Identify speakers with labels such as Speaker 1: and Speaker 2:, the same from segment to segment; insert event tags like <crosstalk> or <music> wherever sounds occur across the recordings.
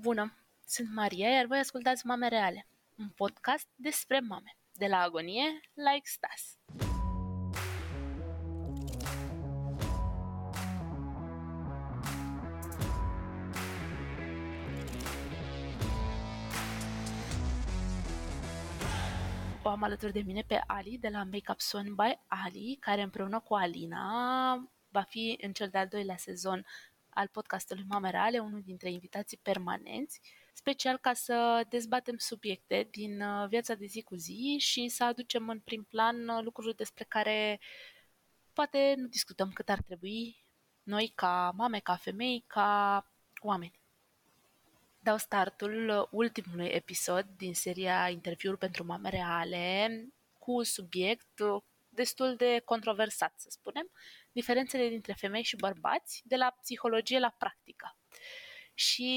Speaker 1: Bună, sunt Maria, iar voi ascultați Mame Reale, un podcast despre mame, de la agonie la extaz. O am alături de mine pe Ali de la Makeup Son by Ali, care împreună cu Alina va fi în cel de-al doilea sezon al podcastului Mame Reale, unul dintre invitații permanenți, special ca să dezbatem subiecte din uh, viața de zi cu zi și să aducem în prim plan uh, lucruri despre care poate nu discutăm cât ar trebui noi ca mame, ca femei, ca oameni. Dau startul uh, ultimului episod din seria Interviuri pentru mame reale cu subiect destul de controversat, să spunem, diferențele dintre femei și bărbați, de la psihologie la practică. Și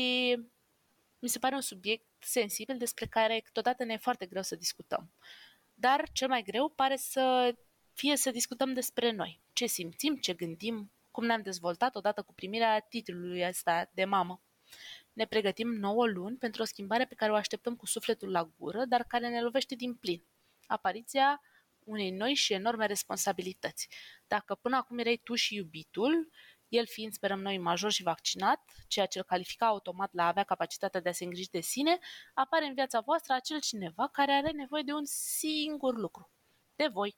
Speaker 1: mi se pare un subiect sensibil despre care câteodată ne e foarte greu să discutăm. Dar cel mai greu pare să fie să discutăm despre noi, ce simțim, ce gândim, cum ne-am dezvoltat odată cu primirea titlului ăsta de mamă. Ne pregătim 9 luni pentru o schimbare pe care o așteptăm cu sufletul la gură, dar care ne lovește din plin. Apariția unei noi și enorme responsabilități. Dacă până acum erai tu și iubitul, el fiind, sperăm noi, major și vaccinat, ceea ce îl califica automat la a avea capacitatea de a se îngriji de sine, apare în viața voastră acel cineva care are nevoie de un singur lucru. De voi.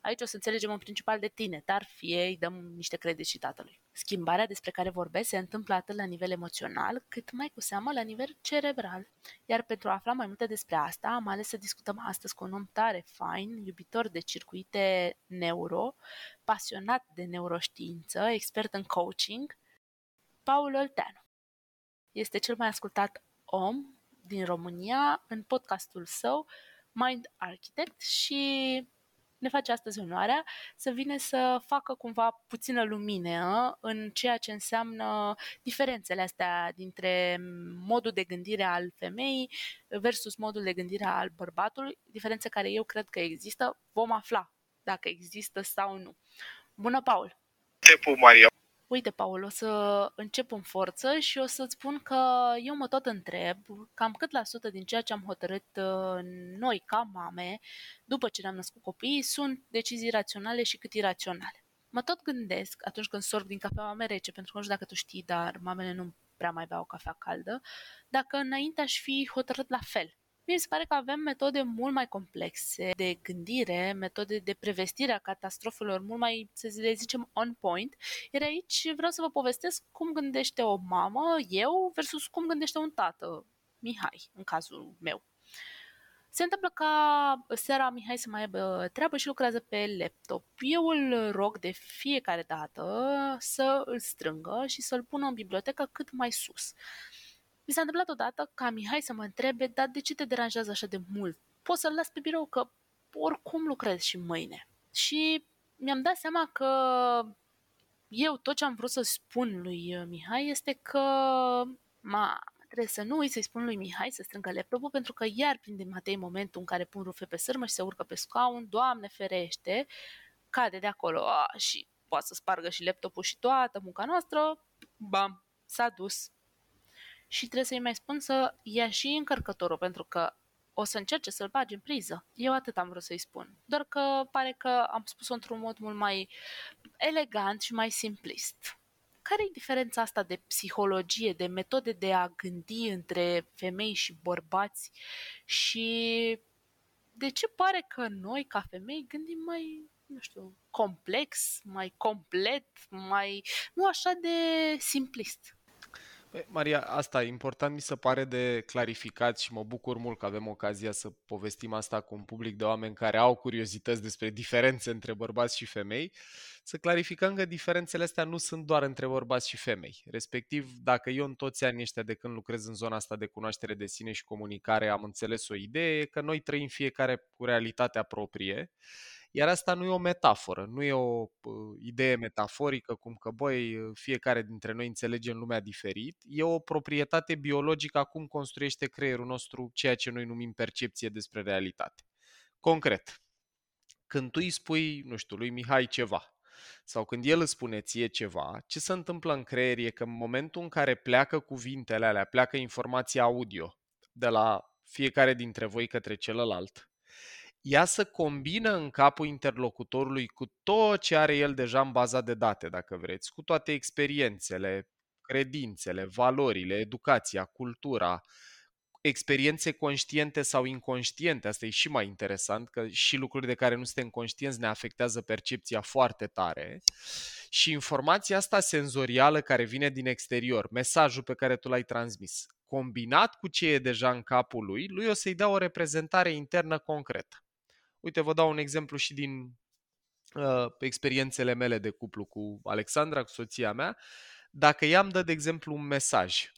Speaker 1: Aici o să înțelegem în principal de tine, dar fie îi dăm niște credit și tatălui. Schimbarea despre care vorbesc se întâmplă atât la nivel emoțional, cât mai cu seamă la nivel cerebral. Iar pentru a afla mai multe despre asta, am ales să discutăm astăzi cu un om tare fain, iubitor de circuite neuro, pasionat de neuroștiință, expert în coaching, Paul Olteanu. Este cel mai ascultat om din România în podcastul său Mind Architect și ne face astăzi onoarea să vină să facă cumva puțină lumină în ceea ce înseamnă diferențele astea dintre modul de gândire al femeii versus modul de gândire al bărbatului, diferențe care eu cred că există, vom afla dacă există sau nu. Bună, Paul!
Speaker 2: Te pup, Maria!
Speaker 1: Uite, Paul, o să încep în forță și o să-ți spun că eu mă tot întreb cam cât la sută din ceea ce am hotărât uh, noi ca mame, după ce ne-am născut copiii, sunt decizii raționale și cât iraționale. Mă tot gândesc atunci când sorb din cafea mame rece, pentru că nu știu dacă tu știi, dar mamele nu prea mai beau cafea caldă, dacă înainte aș fi hotărât la fel mi se pare că avem metode mult mai complexe de gândire, metode de prevestire a catastrofelor mult mai, să le zicem, on point. Iar aici vreau să vă povestesc cum gândește o mamă, eu, versus cum gândește un tată, Mihai, în cazul meu. Se întâmplă ca seara Mihai să mai aibă treabă și lucrează pe laptop. Eu îl rog de fiecare dată să îl strângă și să-l pună în bibliotecă cât mai sus. Mi s-a întâmplat odată ca Mihai să mă întrebe, dar de ce te deranjează așa de mult? Poți să-l las pe birou, că oricum lucrez și mâine. Și mi-am dat seama că eu tot ce am vrut să spun lui Mihai este că ma, trebuie să nu uit să-i spun lui Mihai să strângă laptopul pentru că iar prinde Matei momentul în care pun rufe pe sârmă și se urcă pe scaun, Doamne ferește, cade de acolo a, și poate să spargă și laptopul și toată munca noastră, bam, s-a dus și trebuie să-i mai spun să ia și încărcătorul, pentru că o să încerce să-l bagi în priză. Eu atât am vrut să-i spun. Doar că pare că am spus-o într-un mod mult mai elegant și mai simplist. Care e diferența asta de psihologie, de metode de a gândi între femei și bărbați și de ce pare că noi, ca femei, gândim mai, nu știu, complex, mai complet, mai, nu așa de simplist?
Speaker 2: Maria, asta e important, mi se pare de clarificat și mă bucur mult că avem ocazia să povestim asta cu un public de oameni care au curiozități despre diferențe între bărbați și femei. Să clarificăm că diferențele astea nu sunt doar între bărbați și femei. Respectiv, dacă eu în toți anii ăștia de când lucrez în zona asta de cunoaștere de sine și comunicare am înțeles o idee, că noi trăim fiecare cu realitatea proprie iar asta nu e o metaforă, nu e o uh, idee metaforică cum că, băi, fiecare dintre noi înțelegem lumea diferit. E o proprietate biologică a cum construiește creierul nostru ceea ce noi numim percepție despre realitate. Concret, când tu îi spui, nu știu, lui Mihai ceva, sau când el îți spune ție ceva, ce se întâmplă în creier e că în momentul în care pleacă cuvintele alea, pleacă informația audio de la fiecare dintre voi către celălalt, ea să combină în capul interlocutorului cu tot ce are el deja în baza de date, dacă vreți, cu toate experiențele, credințele, valorile, educația, cultura, experiențe conștiente sau inconștiente, asta e și mai interesant, că și lucruri de care nu suntem conștienți ne afectează percepția foarte tare. Și informația asta senzorială care vine din exterior, mesajul pe care tu l-ai transmis, combinat cu ce e deja în capul lui, lui o să-i dea o reprezentare internă concretă. Uite, vă dau un exemplu și din uh, experiențele mele de cuplu cu Alexandra, cu soția mea. Dacă i-am dat, de exemplu, un mesaj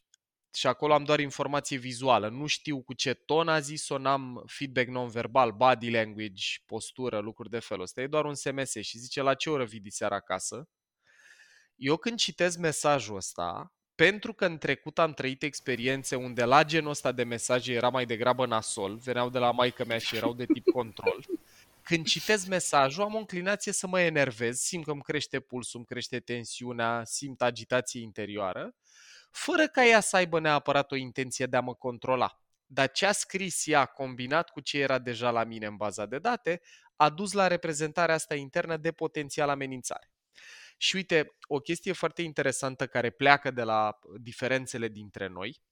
Speaker 2: și acolo am doar informație vizuală, nu știu cu ce ton a zis-o, n-am feedback non-verbal, body language, postură, lucruri de felul ăsta. E doar un SMS și zice la ce oră vii seara acasă. Eu când citesc mesajul ăsta, pentru că în trecut am trăit experiențe unde la genul ăsta de mesaje era mai degrabă nasol, veneau de la maică mea și erau de tip control, când citesc mesajul am o înclinație să mă enervez, simt că îmi crește pulsul, îmi crește tensiunea, simt agitație interioară, fără ca ea să aibă neapărat o intenție de a mă controla. Dar ce a scris ea, combinat cu ce era deja la mine în baza de date, a dus la reprezentarea asta internă de potențial amenințare. Și uite, o chestie foarte interesantă care pleacă de la diferențele dintre noi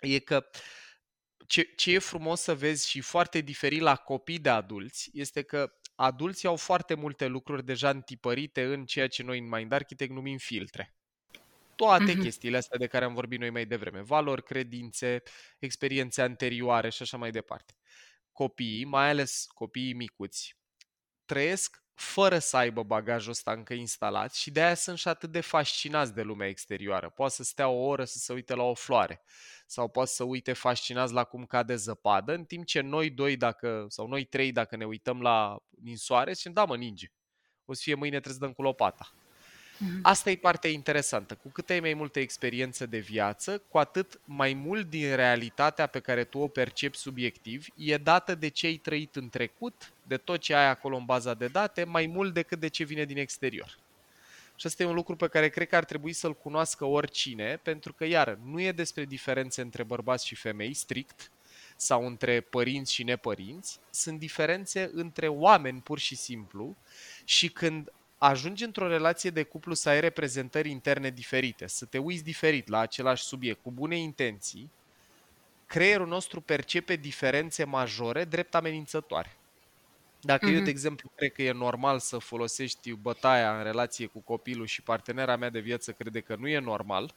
Speaker 2: e că ce, ce e frumos să vezi și foarte diferit la copii de adulți este că adulții au foarte multe lucruri deja întipărite în ceea ce noi în Mind Architect numim filtre. Toate mm-hmm. chestiile astea de care am vorbit noi mai devreme. Valori, credințe, experiențe anterioare și așa mai departe. Copiii, mai ales copiii micuți, trăiesc fără să aibă bagajul ăsta încă instalat și de aia sunt și atât de fascinați de lumea exterioară. Poate să stea o oră să se uite la o floare sau poate să uite fascinați la cum cade zăpadă, în timp ce noi doi dacă, sau noi trei dacă ne uităm la ninsoare, zicem, da mă, ninge. O să fie mâine trebuie să dăm cu lopata. Mhm. Asta e partea interesantă. Cu cât ai mai multă experiență de viață, cu atât mai mult din realitatea pe care tu o percepi subiectiv e dată de ce ai trăit în trecut, de tot ce ai acolo în baza de date, mai mult decât de ce vine din exterior. Și asta e un lucru pe care cred că ar trebui să-l cunoască oricine, pentru că, iară, nu e despre diferențe între bărbați și femei, strict, sau între părinți și nepărinți, sunt diferențe între oameni pur și simplu și când ajungi într-o relație de cuplu să ai reprezentări interne diferite, să te uiți diferit la același subiect, cu bune intenții, creierul nostru percepe diferențe majore drept amenințătoare. Dacă mm-hmm. eu, de mhm. exemplu, cred că e normal să folosești bătaia în relație cu copilul și partenera mea de viață crede că nu e normal,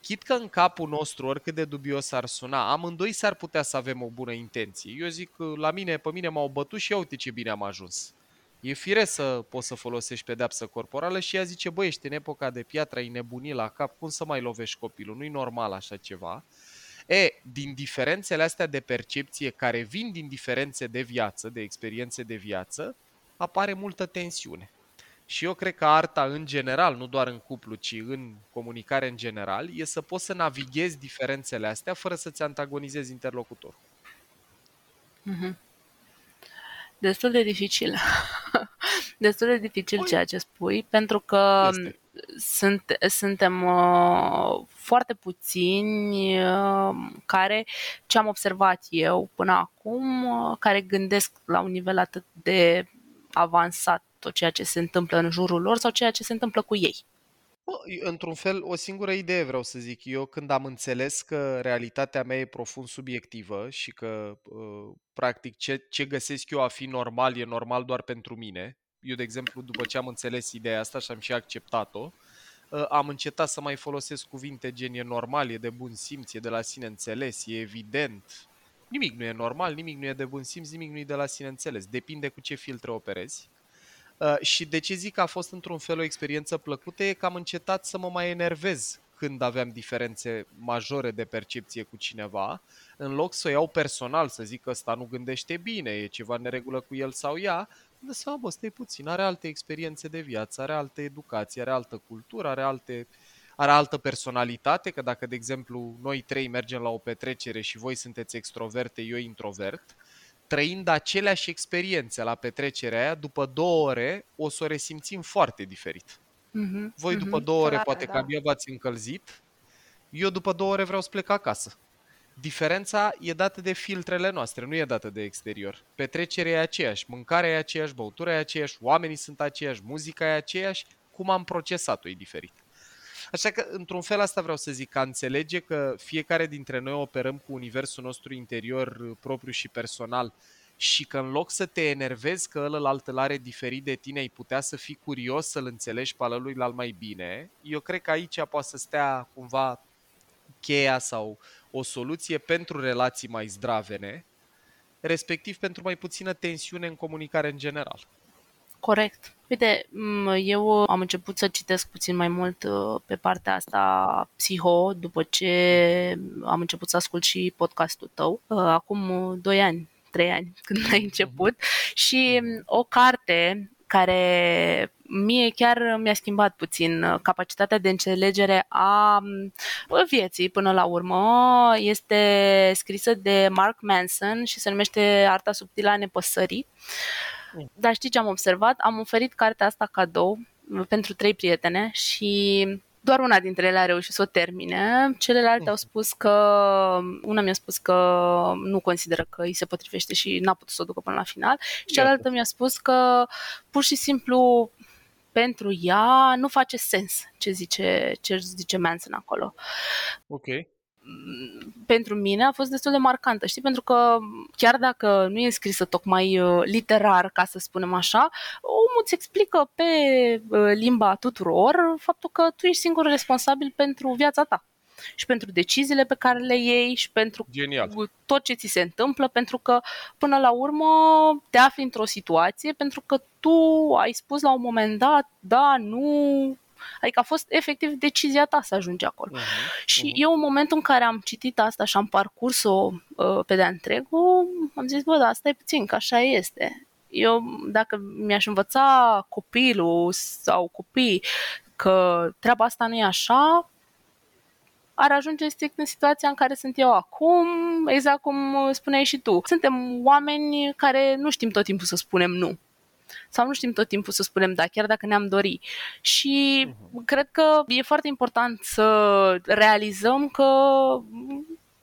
Speaker 2: chit că în capul nostru, oricât de dubios ar suna, amândoi s-ar putea să avem o bună intenție. Eu zic, la mine, pe mine m-au bătut și uite ce bine am ajuns. E fire să poți să folosești pedepsă corporală și ea zice, băi, ești în epoca de piatră, ai nebunit la cap, cum să mai lovești copilul? Nu-i normal așa ceva. E, din diferențele astea de percepție care vin din diferențe de viață, de experiențe de viață, apare multă tensiune. Și eu cred că arta în general, nu doar în cuplu, ci în comunicare în general, e să poți să navighezi diferențele astea fără să-ți antagonizezi interlocutorul.
Speaker 1: Mm-hmm destul de dificil. Destul de dificil Ui. ceea ce spui, pentru că sunt, suntem uh, foarte puțini uh, care, ce am observat eu până acum, uh, care gândesc la un nivel atât de avansat tot ceea ce se întâmplă în jurul lor sau ceea ce se întâmplă cu ei.
Speaker 2: Într-un fel, o singură idee vreau să zic. Eu când am înțeles că realitatea mea e profund subiectivă și că, uh, practic, ce, ce găsesc eu a fi normal e normal doar pentru mine. Eu, de exemplu, după ce am înțeles ideea asta și am și acceptat-o, uh, am încetat să mai folosesc cuvinte gen e normal, e de bun simț, e de la sine înțeles, e evident. Nimic nu e normal, nimic nu e de bun simț, nimic nu e de la sine înțeles. Depinde cu ce filtre operezi. Uh, și de ce zic că a fost într-un fel o experiență plăcută e că am încetat să mă mai enervez când aveam diferențe majore de percepție cu cineva, în loc să o iau personal, să zic că ăsta nu gândește bine, e ceva neregulă cu el sau ea, de să bă, stai puțin, are alte experiențe de viață, are alte educație, are altă cultură, are alte are altă personalitate, că dacă, de exemplu, noi trei mergem la o petrecere și voi sunteți extroverte, eu introvert, trăind aceleași experiențe la petrecerea aia, după două ore o să o resimțim foarte diferit. Mm-hmm. Voi după mm-hmm. două ore Clar, poate da. că abia v-ați încălzit, eu după două ore vreau să plec acasă. Diferența e dată de filtrele noastre, nu e dată de exterior. Petrecerea e aceeași, mâncarea e aceeași, băutura e aceeași, oamenii sunt aceiași, muzica e aceeași, cum am procesat-o e diferit. Așa că, într-un fel, asta vreau să zic, că înțelege că fiecare dintre noi operăm cu universul nostru interior uh, propriu și personal și că în loc să te enervezi că ălălalt îl are diferit de tine, ai putea să fii curios să-l înțelegi pe lui al mai bine, eu cred că aici poate să stea cumva cheia sau o soluție pentru relații mai zdravene, respectiv pentru mai puțină tensiune în comunicare în general.
Speaker 1: Corect. Uite, eu am început să citesc puțin mai mult uh, pe partea asta psiho după ce am început să ascult și podcastul tău, uh, acum 2 ani, 3 ani, <laughs> când ai început, și o carte care mie chiar mi-a schimbat puțin uh, capacitatea de înțelegere a vieții până la urmă. Este scrisă de Mark Manson și se numește Arta subtilă a nepăsării. Dar știi ce am observat? Am oferit cartea asta cadou pentru trei prietene și doar una dintre ele a reușit să o termine. Celelalte au spus că, una mi-a spus că nu consideră că îi se potrivește și n-a putut să o ducă până la final și cealaltă mi-a spus că pur și simplu pentru ea nu face sens ce zice, ce zice Manson acolo.
Speaker 2: Ok
Speaker 1: pentru mine a fost destul de marcantă, știi? Pentru că chiar dacă nu e scrisă tocmai uh, literar, ca să spunem așa, omul îți explică pe uh, limba tuturor faptul că tu ești singur responsabil pentru viața ta și pentru deciziile pe care le iei și pentru
Speaker 2: Genial.
Speaker 1: tot ce ți se întâmplă, pentru că până la urmă te afli într-o situație pentru că tu ai spus la un moment dat, da, nu, Adică a fost efectiv decizia ta să ajungi acolo. Uh-huh, și uh-huh. eu în momentul în care am citit asta și am parcurs-o uh, pe de-a întregul, am zis, bă, da, asta e puțin, că așa este. Eu, dacă mi-aș învăța copilul sau copii că treaba asta nu e așa, ar ajunge strict în situația în care sunt eu acum, exact cum spuneai și tu. Suntem oameni care nu știm tot timpul să spunem nu sau nu știm tot timpul să spunem da, chiar dacă ne-am dori. Și uh-huh. cred că e foarte important să realizăm că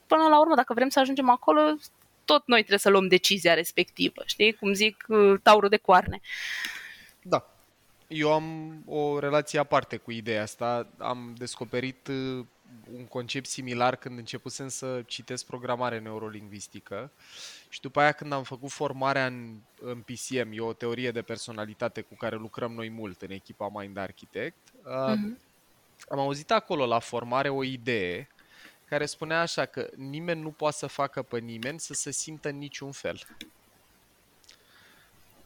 Speaker 1: până la urmă, dacă vrem să ajungem acolo, tot noi trebuie să luăm decizia respectivă, știi? Cum zic, taurul de coarne.
Speaker 2: Da. Eu am o relație aparte cu ideea asta. Am descoperit uh, un concept similar când începusem să citesc programare neurolingvistică și după aia când am făcut formarea în, în PCM, e o teorie de personalitate cu care lucrăm noi mult în echipa Mind Architect, uh-huh. am auzit acolo la formare o idee care spunea așa că nimeni nu poate să facă pe nimeni să se simtă în niciun fel.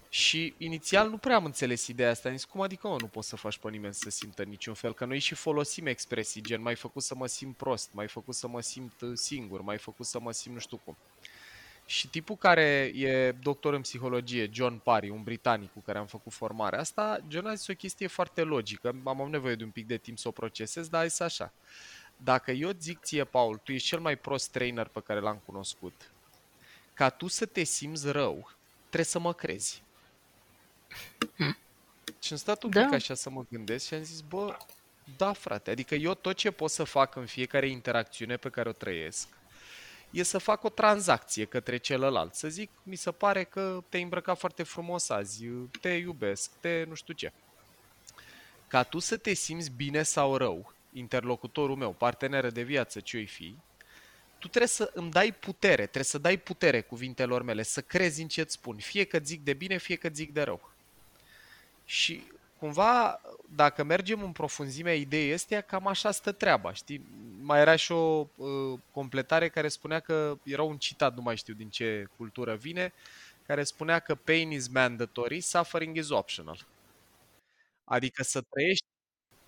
Speaker 2: Și inițial nu prea am înțeles ideea asta. Am zis, cum adică mă, nu poți să faci pe nimeni să se simtă niciun fel? Că noi și folosim expresii gen, mai făcut să mă simt prost, mai făcut să mă simt uh, singur, mai făcut să mă simt nu știu cum. Și tipul care e doctor în psihologie, John Parry, un britanic cu care am făcut formarea asta, John a zis o chestie foarte logică. Am avut nevoie de un pic de timp să o procesez, dar a zis așa. Dacă eu zic ție, Paul, tu ești cel mai prost trainer pe care l-am cunoscut, ca tu să te simți rău, trebuie să mă crezi. Hmm. Și am stat un da. pic așa să mă gândesc și am zis, bă, da frate, adică eu tot ce pot să fac în fiecare interacțiune pe care o trăiesc e să fac o tranzacție către celălalt. Să zic, mi se pare că te-ai îmbrăcat foarte frumos azi, te iubesc, te nu știu ce. Ca tu să te simți bine sau rău, interlocutorul meu, parteneră de viață, ce-i fi, tu trebuie să îmi dai putere, trebuie să dai putere cuvintelor mele, să crezi în ce-ți spun, fie că zic de bine, fie că zic de rău. Și cumva, dacă mergem în profunzimea ideii este cam așa stă treaba, știi? Mai era și o uh, completare care spunea că era un citat, nu mai știu din ce cultură vine, care spunea că pain is mandatory, suffering is optional. Adică să trăiești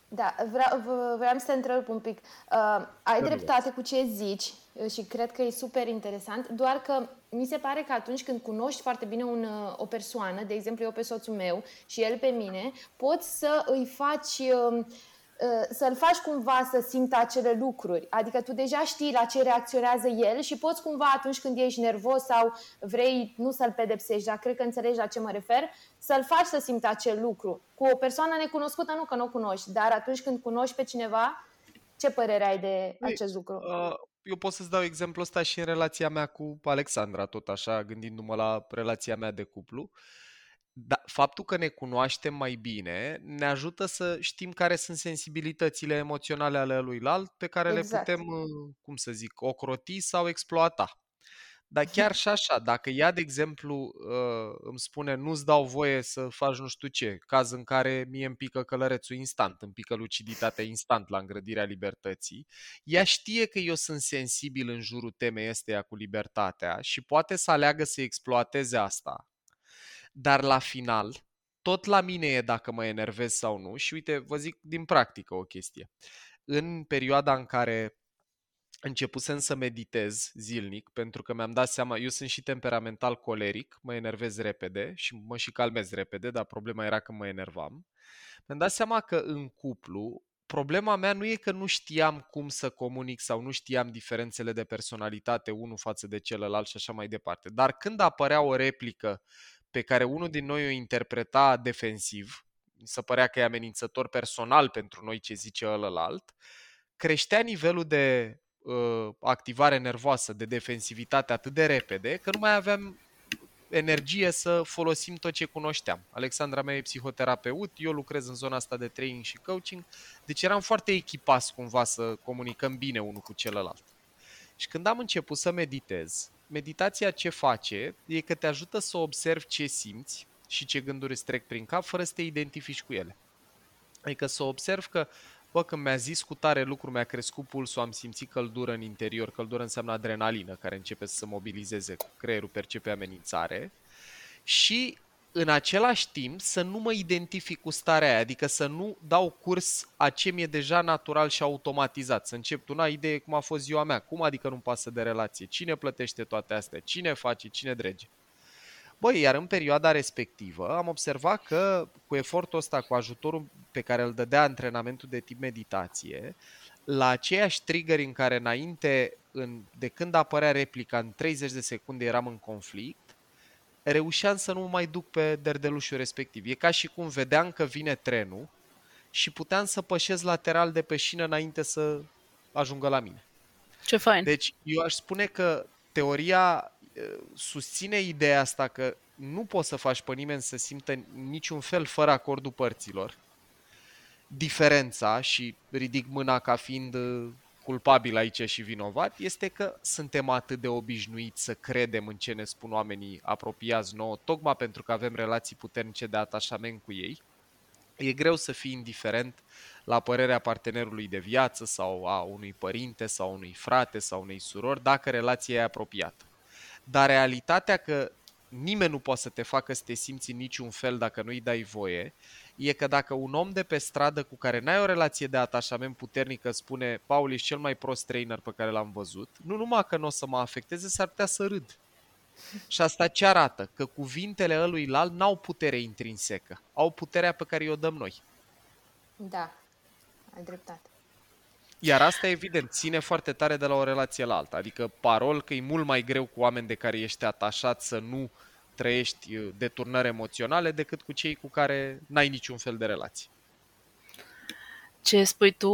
Speaker 3: da, vreau, vreau să te întreb un pic. Uh, ai dreptate cu ce zici uh, și cred că e super interesant, doar că mi se pare că atunci când cunoști foarte bine un, uh, o persoană, de exemplu eu pe soțul meu și el pe mine, poți să îi faci uh, uh, să-l faci cumva să simtă acele lucruri. Adică tu deja știi la ce reacționează el și poți cumva atunci când ești nervos sau vrei nu să-l pedepsești, dar cred că înțelegi la ce mă refer, să-l faci să simtă acel lucru. Cu o persoană necunoscută, nu că nu o cunoști, dar atunci când cunoști pe cineva, ce părere ai de acest lucru? Uh,
Speaker 2: eu pot să-ți dau exemplul ăsta și în relația mea cu Alexandra, tot așa, gândindu-mă la relația mea de cuplu. Da, faptul că ne cunoaștem mai bine ne ajută să știm care sunt sensibilitățile emoționale ale luilalt pe care exact. le putem, uh, cum să zic, ocroti sau exploata. Dar chiar <laughs> și așa, dacă ea, de exemplu, uh, îmi spune nu-ți dau voie să faci nu știu ce, caz în care mie îmi pică călărețul instant, îmi pică luciditatea instant la îngrădirea libertății, ea știe că eu sunt sensibil în jurul temei esteia cu libertatea și poate să aleagă să exploateze asta. Dar la final, tot la mine e dacă mă enervez sau nu și uite, vă zic din practică o chestie. În perioada în care începusem să meditez zilnic pentru că mi-am dat seama, eu sunt și temperamental coleric, mă enervez repede și mă și calmez repede, dar problema era că mă enervam. Mi-am dat seama că în cuplu problema mea nu e că nu știam cum să comunic sau nu știam diferențele de personalitate unul față de celălalt și așa mai departe. Dar când apărea o replică pe care unul din noi o interpreta defensiv, mi se părea că e amenințător personal pentru noi ce zice ălălalt, creștea nivelul de uh, activare nervoasă, de defensivitate atât de repede, că nu mai aveam energie să folosim tot ce cunoșteam. Alexandra mea e psihoterapeut, eu lucrez în zona asta de training și coaching, deci eram foarte echipați cumva să comunicăm bine unul cu celălalt. Și când am început să meditez, meditația ce face e că te ajută să observi ce simți și ce gânduri îți trec prin cap fără să te identifici cu ele. Adică să observi că bă, când mi-a zis cu tare lucru, mi-a crescut pulsul, am simțit căldură în interior, căldură înseamnă adrenalină care începe să se mobilizeze, creierul percepe amenințare și în același timp să nu mă identific cu starea aia, adică să nu dau curs a ce mi-e deja natural și automatizat. Să încep tu, na, idee cum a fost ziua mea, cum adică nu pasă de relație, cine plătește toate astea, cine face, cine drege. Băi, iar în perioada respectivă am observat că cu efortul ăsta, cu ajutorul pe care îl dădea antrenamentul de tip meditație, la aceiași trigger în care înainte, în, de când apărea replica, în 30 de secunde eram în conflict, reușeam să nu mă mai duc pe derdelușul respectiv. E ca și cum vedeam că vine trenul și puteam să pășesc lateral de pe șină înainte să ajungă la mine.
Speaker 1: Ce fain!
Speaker 2: Deci eu aș spune că teoria susține ideea asta că nu poți să faci pe nimeni să simtă niciun fel fără acordul părților. Diferența, și ridic mâna ca fiind uh, culpabil aici și vinovat, este că suntem atât de obișnuiți să credem în ce ne spun oamenii apropiați nouă, tocmai pentru că avem relații puternice de atașament cu ei. E greu să fii indiferent la părerea partenerului de viață sau a unui părinte sau unui frate sau unei surori dacă relația e apropiată. Dar realitatea că nimeni nu poate să te facă să te simți în niciun fel dacă nu-i dai voie, e că dacă un om de pe stradă cu care n-ai o relație de atașament puternică spune Paul, ești cel mai prost trainer pe care l-am văzut, nu numai că nu o să mă afecteze, s-ar putea să râd. Și asta ce arată? Că cuvintele ălui lal n-au putere intrinsecă, au puterea pe care o dăm noi.
Speaker 3: Da, ai dreptate.
Speaker 2: Iar asta, evident, ține foarte tare de la o relație la alta. Adică parol că e mult mai greu cu oameni de care ești atașat să nu trăiești uh, deturnări emoționale decât cu cei cu care n-ai niciun fel de relație.
Speaker 1: Ce spui tu,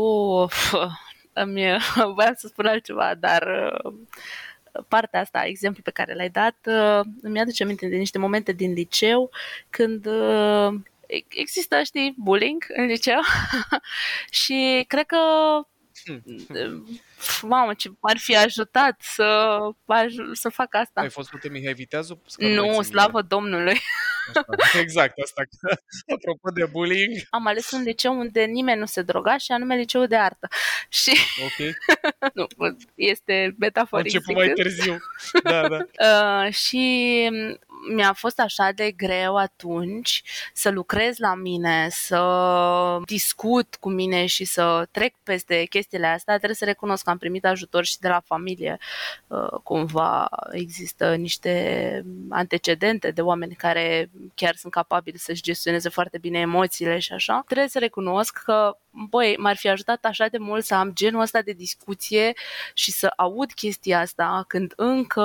Speaker 1: îmi <laughs> voiam să spun altceva, dar uh, partea asta, exemplul pe care l-ai dat, uh, îmi aduce aminte de niște momente din liceu când există, știi, bullying în liceu <laughs> și cred că <laughs> Mamă, ce ar fi ajutat să, să fac asta.
Speaker 2: Ai fost cu Mihai Viteazu?
Speaker 1: Nu, slavă Domnului.
Speaker 2: Asta, exact, asta. <laughs> Apropo de bullying.
Speaker 1: Am ales un liceu unde nimeni nu se droga și anume liceu de artă. <laughs> Și...
Speaker 2: Ok.
Speaker 1: nu, este metaforic.
Speaker 2: A început mai târziu. Da, da.
Speaker 1: Uh, și mi-a fost așa de greu atunci să lucrez la mine, să discut cu mine și să trec peste chestiile astea, trebuie să recunosc că am primit ajutor și de la familie. Uh, cumva există niște antecedente de oameni care chiar sunt capabili să-și gestioneze foarte bine emoțiile și așa. Trebuie să recunosc că băi, m-ar fi ajutat așa de mult să am genul ăsta de discuție și să aud chestia asta când încă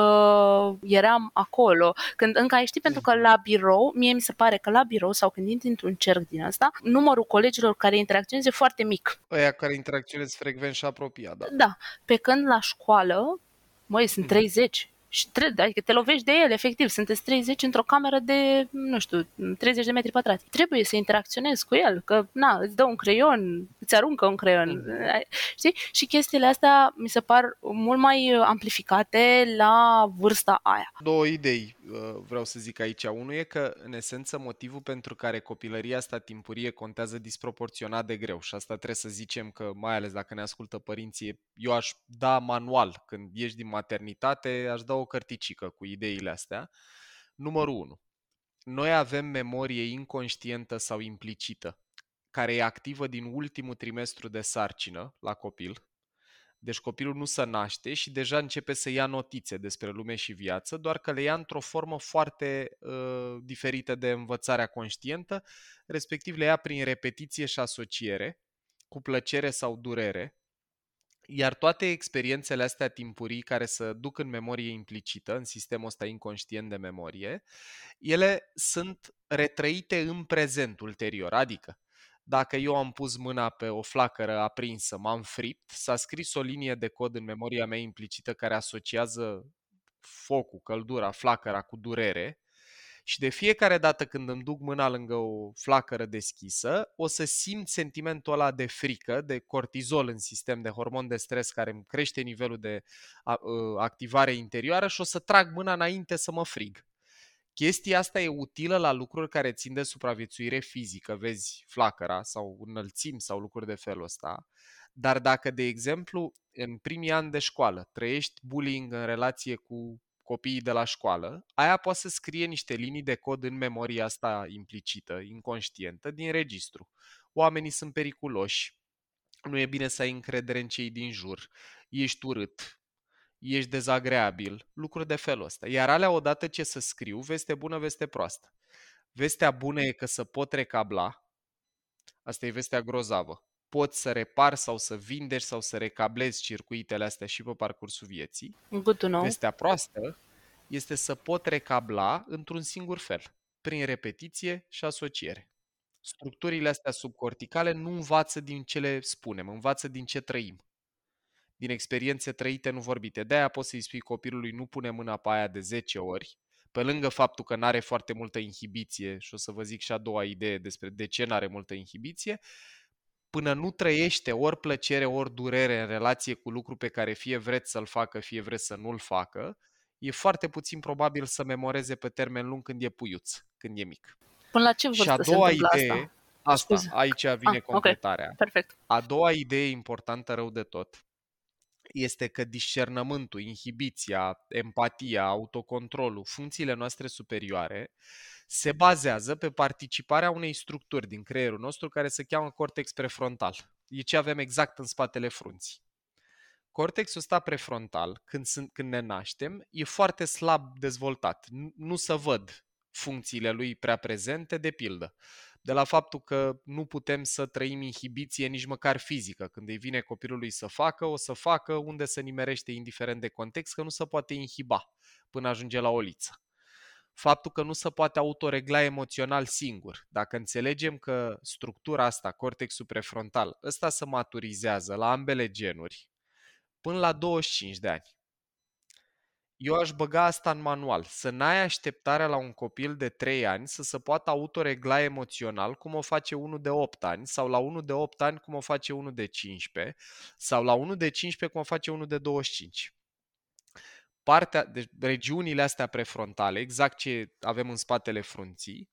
Speaker 1: eram acolo, când încă ai știi, pentru că la birou, mie mi se pare că la birou sau când intri într-un cerc din asta, numărul colegilor care interacționează e foarte mic.
Speaker 2: Aia care interacționezi frecvent și apropiat, da.
Speaker 1: Da, pe când la școală, măi, sunt 30, și trebuie, adică te lovești de el, efectiv. Sunteți 30 într-o cameră de, nu știu, 30 de metri pătrați. Trebuie să interacționezi cu el, că, na, îți dă un creion, îți aruncă un creion, mm. știi? Și chestiile astea mi se par mult mai amplificate la vârsta aia.
Speaker 2: Două idei uh, vreau să zic aici. Unul e că, în esență, motivul pentru care copilăria asta timpurie contează disproporționat de greu și asta trebuie să zicem că, mai ales dacă ne ascultă părinții, eu aș da manual când ieși din maternitate, aș da o cărticică cu ideile astea. Numărul 1. Noi avem memorie inconștientă sau implicită, care e activă din ultimul trimestru de sarcină la copil. Deci copilul nu se naște și deja începe să ia notițe despre lume și viață, doar că le ia într-o formă foarte uh, diferită de învățarea conștientă, respectiv le ia prin repetiție și asociere, cu plăcere sau durere, iar toate experiențele astea timpurii care să duc în memorie implicită, în sistemul ăsta inconștient de memorie, ele sunt retrăite în prezent ulterior. Adică, dacă eu am pus mâna pe o flacără aprinsă, m-am fript, s-a scris o linie de cod în memoria mea implicită care asociază focul, căldura, flacăra cu durere și de fiecare dată când îmi duc mâna lângă o flacără deschisă, o să simt sentimentul ăla de frică, de cortizol în sistem, de hormon de stres care îmi crește nivelul de ă, activare interioară și o să trag mâna înainte să mă frig. Chestia asta e utilă la lucruri care țin de supraviețuire fizică, vezi flacăra sau înălțim sau lucruri de felul ăsta. Dar dacă, de exemplu, în primii ani de școală trăiești bullying în relație cu copiii de la școală, aia poate să scrie niște linii de cod în memoria asta implicită, inconștientă, din registru. Oamenii sunt periculoși, nu e bine să ai încredere în cei din jur, ești urât, ești dezagreabil, lucruri de felul ăsta. Iar alea odată ce să scriu, veste bună, veste proastă. Vestea bună e că să pot recabla, asta e vestea grozavă. Poți să repar sau să vindești sau să recablezi circuitele astea și pe parcursul vieții.
Speaker 1: Good to know.
Speaker 2: Vestea proastă este să pot recabla într-un singur fel, prin repetiție și asociere. Structurile astea subcorticale nu învață din ce le spunem, învață din ce trăim. Din experiențe trăite, nu vorbite. De-aia poți să-i spui copilului nu pune mâna pe aia de 10 ori, pe lângă faptul că nu are foarte multă inhibiție, și o să vă zic și a doua idee despre de ce nu are multă inhibiție, până nu trăiește ori plăcere, ori durere în relație cu lucru pe care fie vreți să-l facă, fie vreți să nu-l facă, e foarte puțin probabil să memoreze pe termen lung când e puiuț, când e mic.
Speaker 1: Până la ce vârstă
Speaker 2: și a doua
Speaker 1: se
Speaker 2: idee,
Speaker 1: asta?
Speaker 2: asta,
Speaker 1: Scuze.
Speaker 2: aici vine
Speaker 1: Ah, ok.
Speaker 2: completarea.
Speaker 1: Perfect.
Speaker 2: A doua idee importantă rău de tot este că discernământul, inhibiția, empatia, autocontrolul, funcțiile noastre superioare se bazează pe participarea unei structuri din creierul nostru care se cheamă cortex prefrontal. E ce avem exact în spatele frunții. Cortexul ăsta prefrontal, când, sunt, când ne naștem, e foarte slab dezvoltat. Nu, nu se văd funcțiile lui prea prezente, de pildă. De la faptul că nu putem să trăim inhibiție nici măcar fizică. Când îi vine copilului să facă, o să facă unde se nimerește indiferent de context, că nu se poate inhiba până ajunge la o liță faptul că nu se poate autoregla emoțional singur. Dacă înțelegem că structura asta, cortexul prefrontal, ăsta se maturizează la ambele genuri până la 25 de ani. Eu aș băga asta în manual, să n-ai așteptarea la un copil de 3 ani să se poată autoregla emoțional cum o face unul de 8 ani sau la unul de 8 ani cum o face unul de 15 sau la unul de 15 cum o face unul de 25 partea, deci regiunile astea prefrontale, exact ce avem în spatele frunții,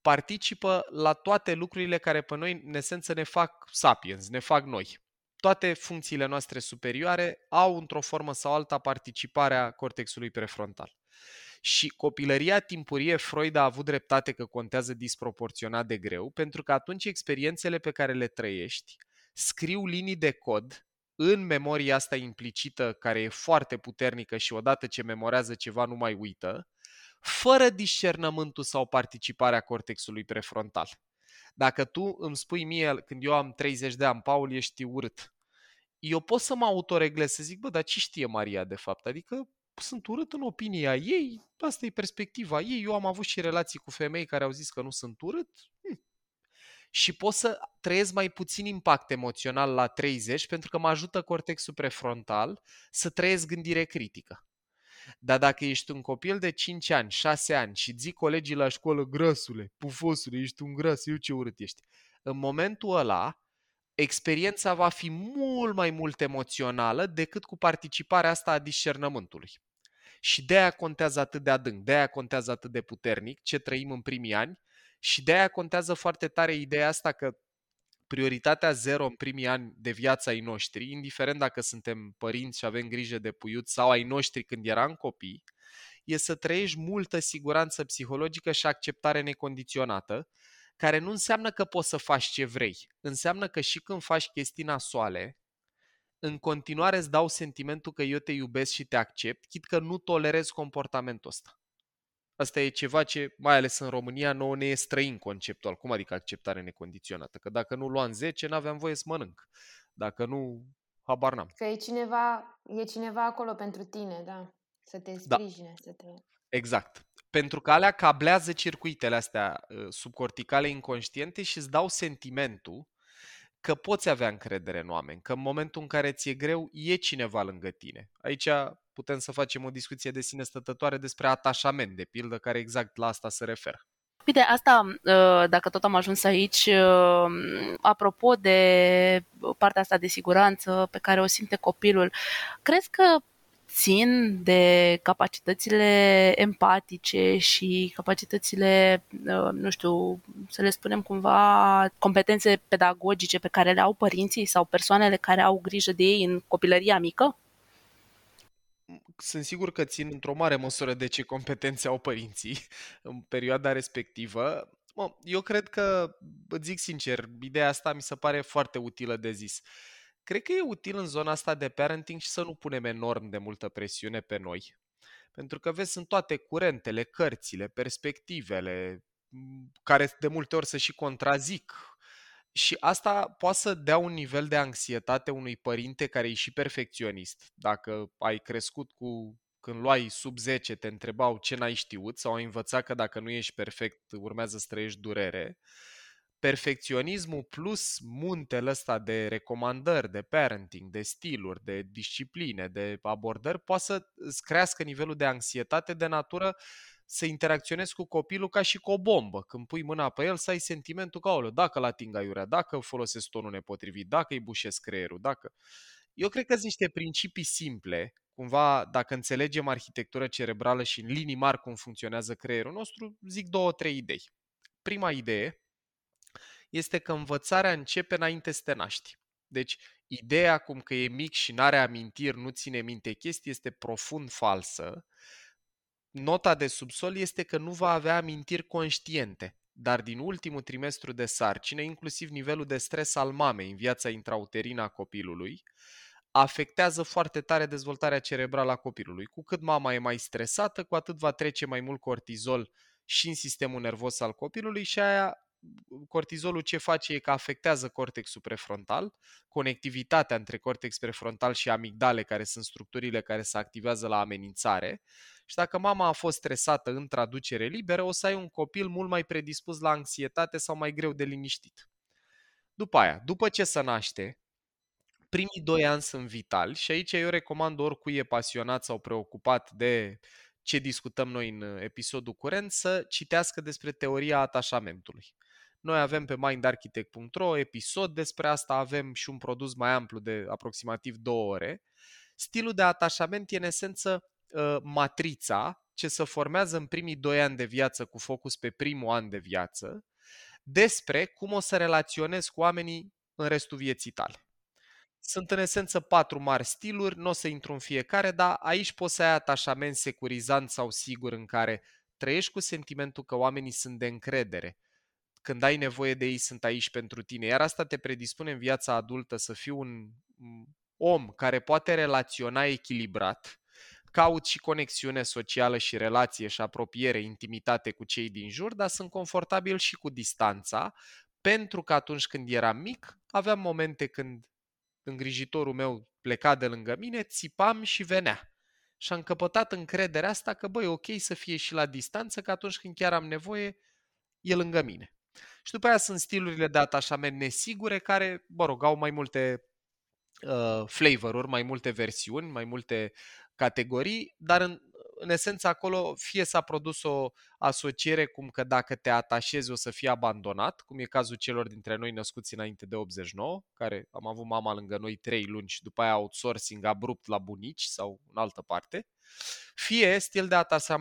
Speaker 2: participă la toate lucrurile care pe noi, în esență, ne fac sapiens, ne fac noi. Toate funcțiile noastre superioare au, într-o formă sau alta, participarea cortexului prefrontal. Și copilăria timpurie, Freud a avut dreptate că contează disproporționat de greu, pentru că atunci experiențele pe care le trăiești scriu linii de cod în memoria asta implicită, care e foarte puternică și odată ce memorează ceva nu mai uită, fără discernământul sau participarea cortexului prefrontal. Dacă tu îmi spui mie când eu am 30 de ani, Paul, ești urât, eu pot să mă autoreglez, să zic, bă, dar ce știe Maria de fapt? Adică sunt urât în opinia ei, asta e perspectiva ei, eu am avut și relații cu femei care au zis că nu sunt urât, hm. și pot să trăiesc mai puțin impact emoțional la 30 pentru că mă ajută cortexul prefrontal să trăiesc gândire critică. Dar dacă ești un copil de 5 ani, 6 ani și zic colegii la școală, grăsule, pufosule, ești un gras, eu ce urât ești. În momentul ăla, experiența va fi mult mai mult emoțională decât cu participarea asta a discernământului. Și de aia contează atât de adânc, de aia contează atât de puternic ce trăim în primii ani și de aia contează foarte tare ideea asta că prioritatea zero în primii ani de viața ai noștri, indiferent dacă suntem părinți și avem grijă de puiut sau ai noștri când eram copii, e să trăiești multă siguranță psihologică și acceptare necondiționată, care nu înseamnă că poți să faci ce vrei. Înseamnă că și când faci chestii nasoale, în continuare îți dau sentimentul că eu te iubesc și te accept, chit că nu tolerez comportamentul ăsta. Asta e ceva ce, mai ales în România, nouă ne e străin conceptual. Cum adică acceptare necondiționată? Că dacă nu luam 10, n-aveam voie să mănânc. Dacă nu, habar n-am.
Speaker 3: Că e cineva, e cineva acolo pentru tine, da. Să te da. sprijine, da. să te...
Speaker 2: Exact. Pentru că alea cablează circuitele astea uh, subcorticale inconștiente și îți dau sentimentul că poți avea încredere în oameni, că în momentul în care ți-e greu, e cineva lângă tine. Aici putem să facem o discuție de sine stătătoare despre atașament, de pildă, care exact la asta se referă.
Speaker 1: Uite, asta, uh, dacă tot am ajuns aici, uh, apropo de partea asta de siguranță pe care o simte copilul, crezi că țin de capacitățile empatice și capacitățile, uh, nu știu, să le spunem cumva, competențe pedagogice pe care le au părinții sau persoanele care au grijă de ei în copilăria mică?
Speaker 2: Sunt sigur că țin într-o mare măsură de ce competențe au părinții <laughs> în perioada respectivă. eu cred că, îți zic sincer, ideea asta mi se pare foarte utilă de zis. Uh, Cred că e util în zona asta de parenting și să nu punem enorm de multă presiune pe noi. Pentru că vezi, sunt toate curentele, cărțile, perspectivele, care de multe ori se și contrazic. Și asta poate să dea un nivel de anxietate unui părinte care e și perfecționist. Dacă ai crescut cu când luai sub 10 te întrebau ce n-ai știut sau ai învățat că dacă nu ești perfect urmează să trăiești durere perfecționismul plus muntele ăsta de recomandări, de parenting, de stiluri, de discipline, de abordări, poate să îți crească nivelul de anxietate de natură să interacționezi cu copilul ca și cu o bombă. Când pui mâna pe el, să ai sentimentul că, aoleu, dacă la ating aiurea, dacă folosesc tonul nepotrivit, dacă îi bușesc creierul, dacă... Eu cred că sunt niște principii simple, cumva, dacă înțelegem arhitectură cerebrală și în linii mari cum funcționează creierul nostru, zic două, trei idei. Prima idee este că învățarea începe înainte să te naști. Deci, ideea cum că e mic și nu are amintiri, nu ține minte chestii, este profund falsă. Nota de subsol este că nu va avea amintiri conștiente, dar din ultimul trimestru de sarcină, inclusiv nivelul de stres al mamei în viața intrauterină a copilului, afectează foarte tare dezvoltarea cerebrală a copilului. Cu cât mama e mai stresată, cu atât va trece mai mult cortizol și în sistemul nervos al copilului și aia cortizolul ce face e că afectează cortexul prefrontal, conectivitatea între cortex prefrontal și amigdale, care sunt structurile care se activează la amenințare. Și dacă mama a fost stresată în traducere liberă, o să ai un copil mult mai predispus la anxietate sau mai greu de liniștit. După aia, după ce se naște, primii doi ani sunt vitali și aici eu recomand oricui e pasionat sau preocupat de ce discutăm noi în episodul curent să citească despre teoria atașamentului. Noi avem pe mindarchitect.ro episod despre asta, avem și un produs mai amplu de aproximativ două ore. Stilul de atașament e în esență ă, matrița ce se formează în primii doi ani de viață cu focus pe primul an de viață despre cum o să relaționezi cu oamenii în restul vieții tale. Sunt în esență patru mari stiluri, nu o să intru în fiecare, dar aici poți să ai atașament securizant sau sigur în care trăiești cu sentimentul că oamenii sunt de încredere, când ai nevoie de ei sunt aici pentru tine. Iar asta te predispune în viața adultă să fii un om care poate relaționa echilibrat, caut și conexiune socială și relație și apropiere, intimitate cu cei din jur, dar sunt confortabil și cu distanța, pentru că atunci când eram mic, aveam momente când îngrijitorul meu pleca de lângă mine, țipam și venea. Și am căpătat încrederea asta că, băi, ok să fie și la distanță, că atunci când chiar am nevoie, e lângă mine. Și după aia sunt stilurile de atașament nesigure care, mă rog, au mai multe uh, flavor-uri, mai multe versiuni, mai multe categorii, dar în, în esență acolo fie s-a produs o asociere cum că dacă te atașezi o să fii abandonat, cum e cazul celor dintre noi născuți înainte de 89, care am avut mama lângă noi trei luni și după aia outsourcing abrupt la bunici sau în altă parte, fie stil de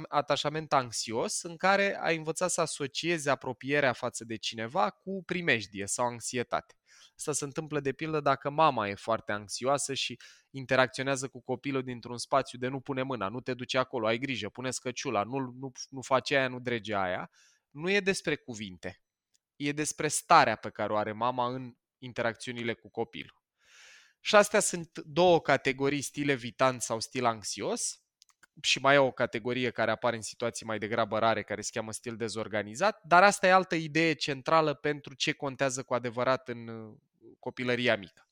Speaker 2: atașament anxios în care ai învățat să asociezi apropierea față de cineva cu primejdie sau anxietate. Asta se întâmplă de pildă dacă mama e foarte anxioasă și interacționează cu copilul dintr-un spațiu de nu pune mâna, nu te duce acolo, ai grijă, pune scăciula, nu, nu, nu face aia, nu drege aia. Nu e despre cuvinte. E despre starea pe care o are mama în interacțiunile cu copilul. Și astea sunt două categorii, stil evitant sau stil anxios și mai e o categorie care apare în situații mai degrabă rare, care se cheamă stil dezorganizat, dar asta e altă idee centrală pentru ce contează cu adevărat în uh, copilăria mică.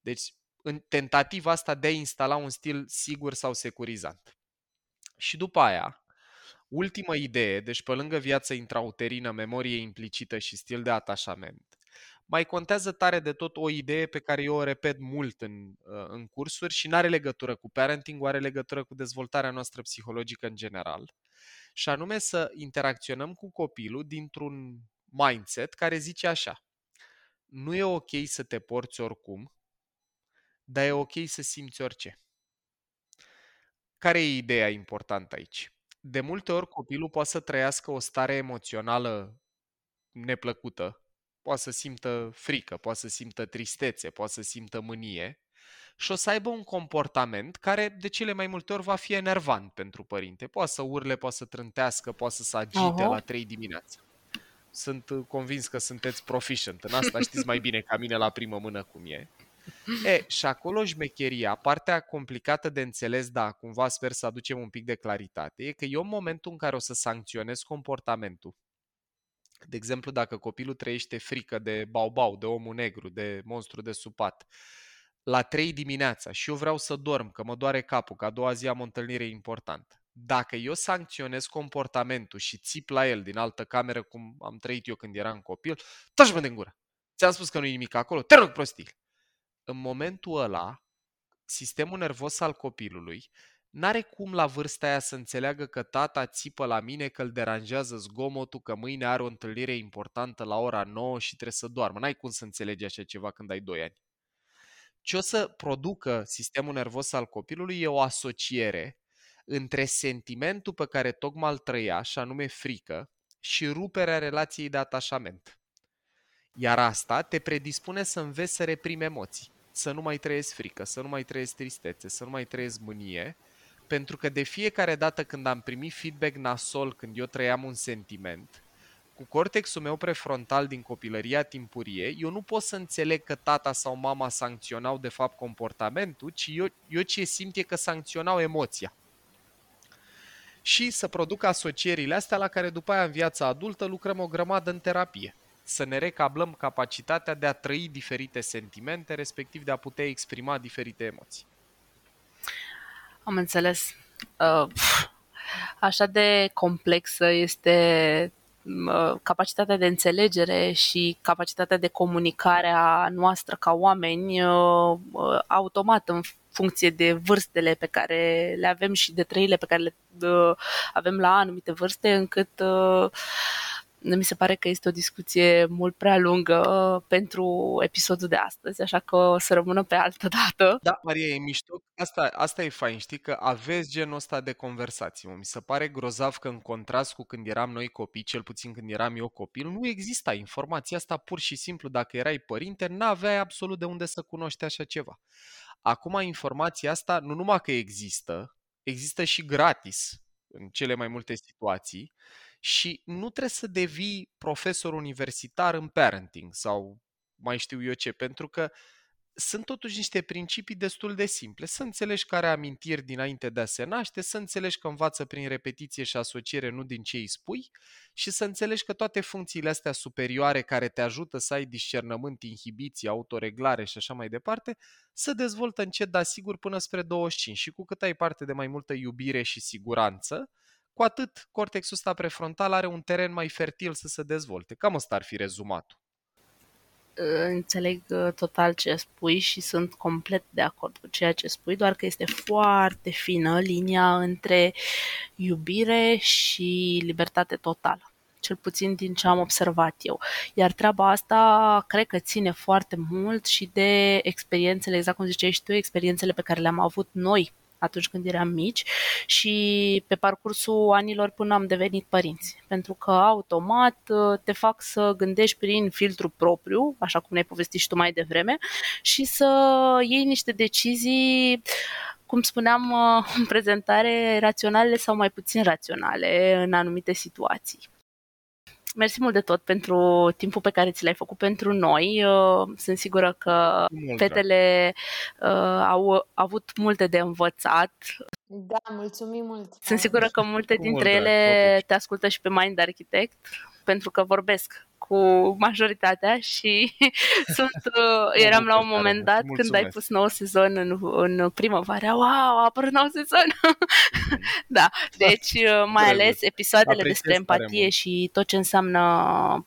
Speaker 2: Deci, în tentativa asta de a instala un stil sigur sau securizant. Și după aia, ultima idee, deci pe lângă viața intrauterină, memorie implicită și stil de atașament, mai contează tare de tot o idee pe care eu o repet mult în, uh, în cursuri și nu are legătură cu parenting, are legătură cu dezvoltarea noastră psihologică în general. Și anume să interacționăm cu copilul dintr-un mindset care zice așa. Nu e ok să te porți oricum, dar e ok să simți orice. Care e ideea importantă aici? De multe ori copilul poate să trăiască o stare emoțională neplăcută, poate să simtă frică, poate să simtă tristețe, poate să simtă mânie și o să aibă un comportament care de cele mai multe ori va fi enervant pentru părinte. Poate să urle, poate să trântească, poate să se agite uh-huh. la 3 dimineața. Sunt uh, convins că sunteți proficient în asta, știți mai bine ca mine la primă mână cum e. E, și acolo șmecheria, partea complicată de înțeles, da, cumva sper să aducem un pic de claritate, e că eu în momentul în care o să sancționez comportamentul de exemplu, dacă copilul trăiește frică de baubau, de omul negru, de monstru de supat, la 3 dimineața și eu vreau să dorm, că mă doare capul, că a doua zi am o întâlnire importantă. Dacă eu sancționez comportamentul și țip la el din altă cameră, cum am trăit eu când eram copil, taci-mă din gură! Ți-am spus că nu e nimic acolo, te rog prostii! În momentul ăla, sistemul nervos al copilului N-are cum la vârsta aia să înțeleagă că tata țipă la mine că îl deranjează zgomotul, că mâine are o întâlnire importantă la ora 9 și trebuie să doarmă. N-ai cum să înțelegi așa ceva când ai 2 ani. Ce o să producă sistemul nervos al copilului e o asociere între sentimentul pe care tocmai îl trăia, și anume frică, și ruperea relației de atașament. Iar asta te predispune să înveți să reprimi emoții, să nu mai trăiesc frică, să nu mai trăiesc tristețe, să nu mai trăiesc mânie, pentru că de fiecare dată când am primit feedback nasol, când eu trăiam un sentiment, cu cortexul meu prefrontal din copilăria timpurie, eu nu pot să înțeleg că tata sau mama sancționau de fapt comportamentul, ci eu, eu ce simt e că sancționau emoția. Și să produc asocierile astea la care după aia în viața adultă lucrăm o grămadă în terapie. Să ne recablăm capacitatea de a trăi diferite sentimente, respectiv de a putea exprima diferite emoții.
Speaker 1: Am înțeles. Uh, așa de complexă este uh, capacitatea de înțelegere și capacitatea de comunicare a noastră ca oameni uh, automat în funcție de vârstele pe care le avem și de trăile pe care le avem la anumite vârste, încât mi se pare că este o discuție mult prea lungă uh, pentru episodul de astăzi, așa că o să rămână pe altă dată.
Speaker 2: Da, Maria, e mișto. Asta, asta e fain, știi, că aveți genul ăsta de conversații. Mi se pare grozav că în contrast cu când eram noi copii, cel puțin când eram eu copil, nu exista informația asta pur și simplu. Dacă erai părinte, n-aveai absolut de unde să cunoști așa ceva. Acum informația asta nu numai că există, există și gratis în cele mai multe situații și nu trebuie să devii profesor universitar în parenting sau mai știu eu ce, pentru că sunt totuși niște principii destul de simple. Să înțelegi care amintiri dinainte de a se naște, să înțelegi că învață prin repetiție și asociere, nu din ce îi spui, și să înțelegi că toate funcțiile astea superioare care te ajută să ai discernământ, inhibiție, autoreglare și așa mai departe, să dezvoltă încet, dar sigur, până spre 25. Și cu cât ai parte de mai multă iubire și siguranță, cu atât cortexul ăsta prefrontal are un teren mai fertil să se dezvolte. Cam ăsta ar fi rezumatul
Speaker 1: înțeleg uh, total ce spui și sunt complet de acord cu ceea ce spui, doar că este foarte fină linia între iubire și libertate totală cel puțin din ce am observat eu. Iar treaba asta cred că ține foarte mult și de experiențele, exact cum ziceai și tu, experiențele pe care le-am avut noi atunci când eram mici și pe parcursul anilor până am devenit părinți. Pentru că automat uh, te fac să gândești prin filtru propriu, așa cum ne-ai povestit și tu mai devreme, și să iei niște decizii cum spuneam uh, în prezentare, raționale sau mai puțin raționale în anumite situații mersi mult de tot pentru timpul pe care ți l-ai făcut pentru noi. Uh, sunt sigură că mult fetele uh, au avut multe de învățat.
Speaker 3: Da, mulțumim mult.
Speaker 1: Sunt sigură că multe dintre ele te ascultă și pe Mind Architect, pentru că vorbesc cu majoritatea și <laughs> sunt, uh, eram la un moment dat Mulțumesc. când ai pus nou sezon în, în primăvară, wow, a apărut nou sezon! <laughs> da, deci uh, mai ales episoadele despre empatie și tot ce înseamnă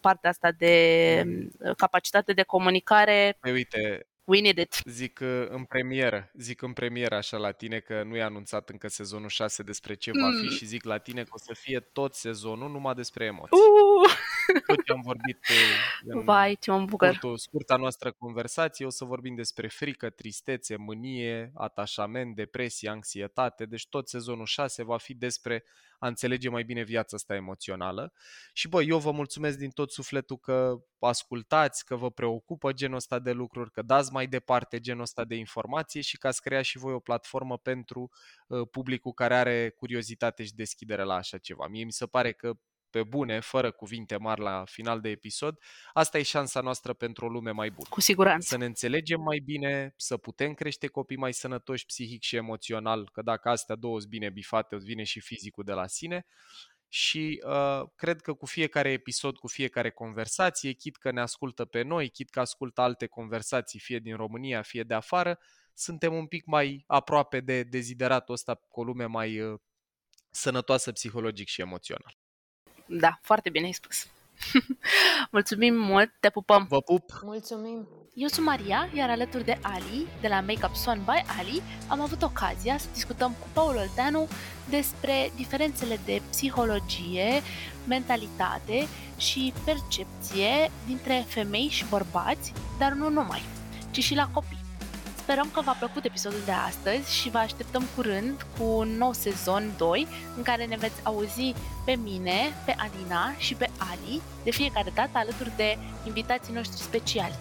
Speaker 1: partea asta de mm. capacitate de comunicare.
Speaker 2: Păi uite,
Speaker 1: We need it.
Speaker 2: Zic uh, în premieră, zic în premieră așa la tine că nu e anunțat încă sezonul 6 despre ce mm. va fi mm. și zic la tine că o să fie tot sezonul numai despre emoții. Uh! Tot ce am vorbit
Speaker 1: în Vai, ce mă bucur.
Speaker 2: Scurtul, scurta noastră conversație, o să vorbim despre frică, tristețe, mânie, atașament, depresie, anxietate, deci tot sezonul 6 va fi despre a înțelege mai bine viața asta emoțională. Și bă, eu vă mulțumesc din tot sufletul că ascultați, că vă preocupă genul ăsta de lucruri, că dați mai departe genul ăsta de informație și că ați creat și voi o platformă pentru uh, publicul care are curiozitate și deschidere la așa ceva. Mie mi se pare că pe bune, fără cuvinte mari la final de episod, asta e șansa noastră pentru o lume mai bună.
Speaker 1: Cu siguranță.
Speaker 2: Să ne înțelegem mai bine, să putem crește copii mai sănătoși psihic și emoțional, că dacă astea două sunt bine bifate, vine și fizicul de la sine. Și uh, cred că cu fiecare episod, cu fiecare conversație, chit că ne ascultă pe noi, chit că ascultă alte conversații, fie din România, fie de afară, suntem un pic mai aproape de dezideratul ăsta cu o lume mai uh, sănătoasă psihologic și emoțional.
Speaker 1: Da, foarte bine ai spus. <laughs> Mulțumim mult, te pupăm!
Speaker 2: Vă pup!
Speaker 3: Mulțumim!
Speaker 1: Eu sunt Maria, iar alături de Ali, de la Makeup Swan by Ali, am avut ocazia să discutăm cu Paul Olteanu despre diferențele de psihologie, mentalitate și percepție dintre femei și bărbați, dar nu numai, ci și la copii. Sperăm că v-a plăcut episodul de astăzi și vă așteptăm curând cu un nou sezon 2 în care ne veți auzi pe mine, pe Alina și pe Ali de fiecare dată alături de invitații noștri speciali.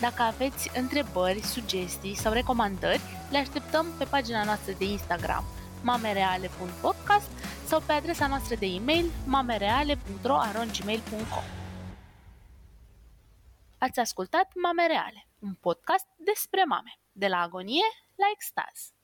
Speaker 1: Dacă aveți întrebări, sugestii sau recomandări, le așteptăm pe pagina noastră de Instagram mamereale.podcast sau pe adresa noastră de e-mail mamereale.ro.gmail.com Ați ascultat Mame Reale un podcast despre mame, de la agonie la extaz.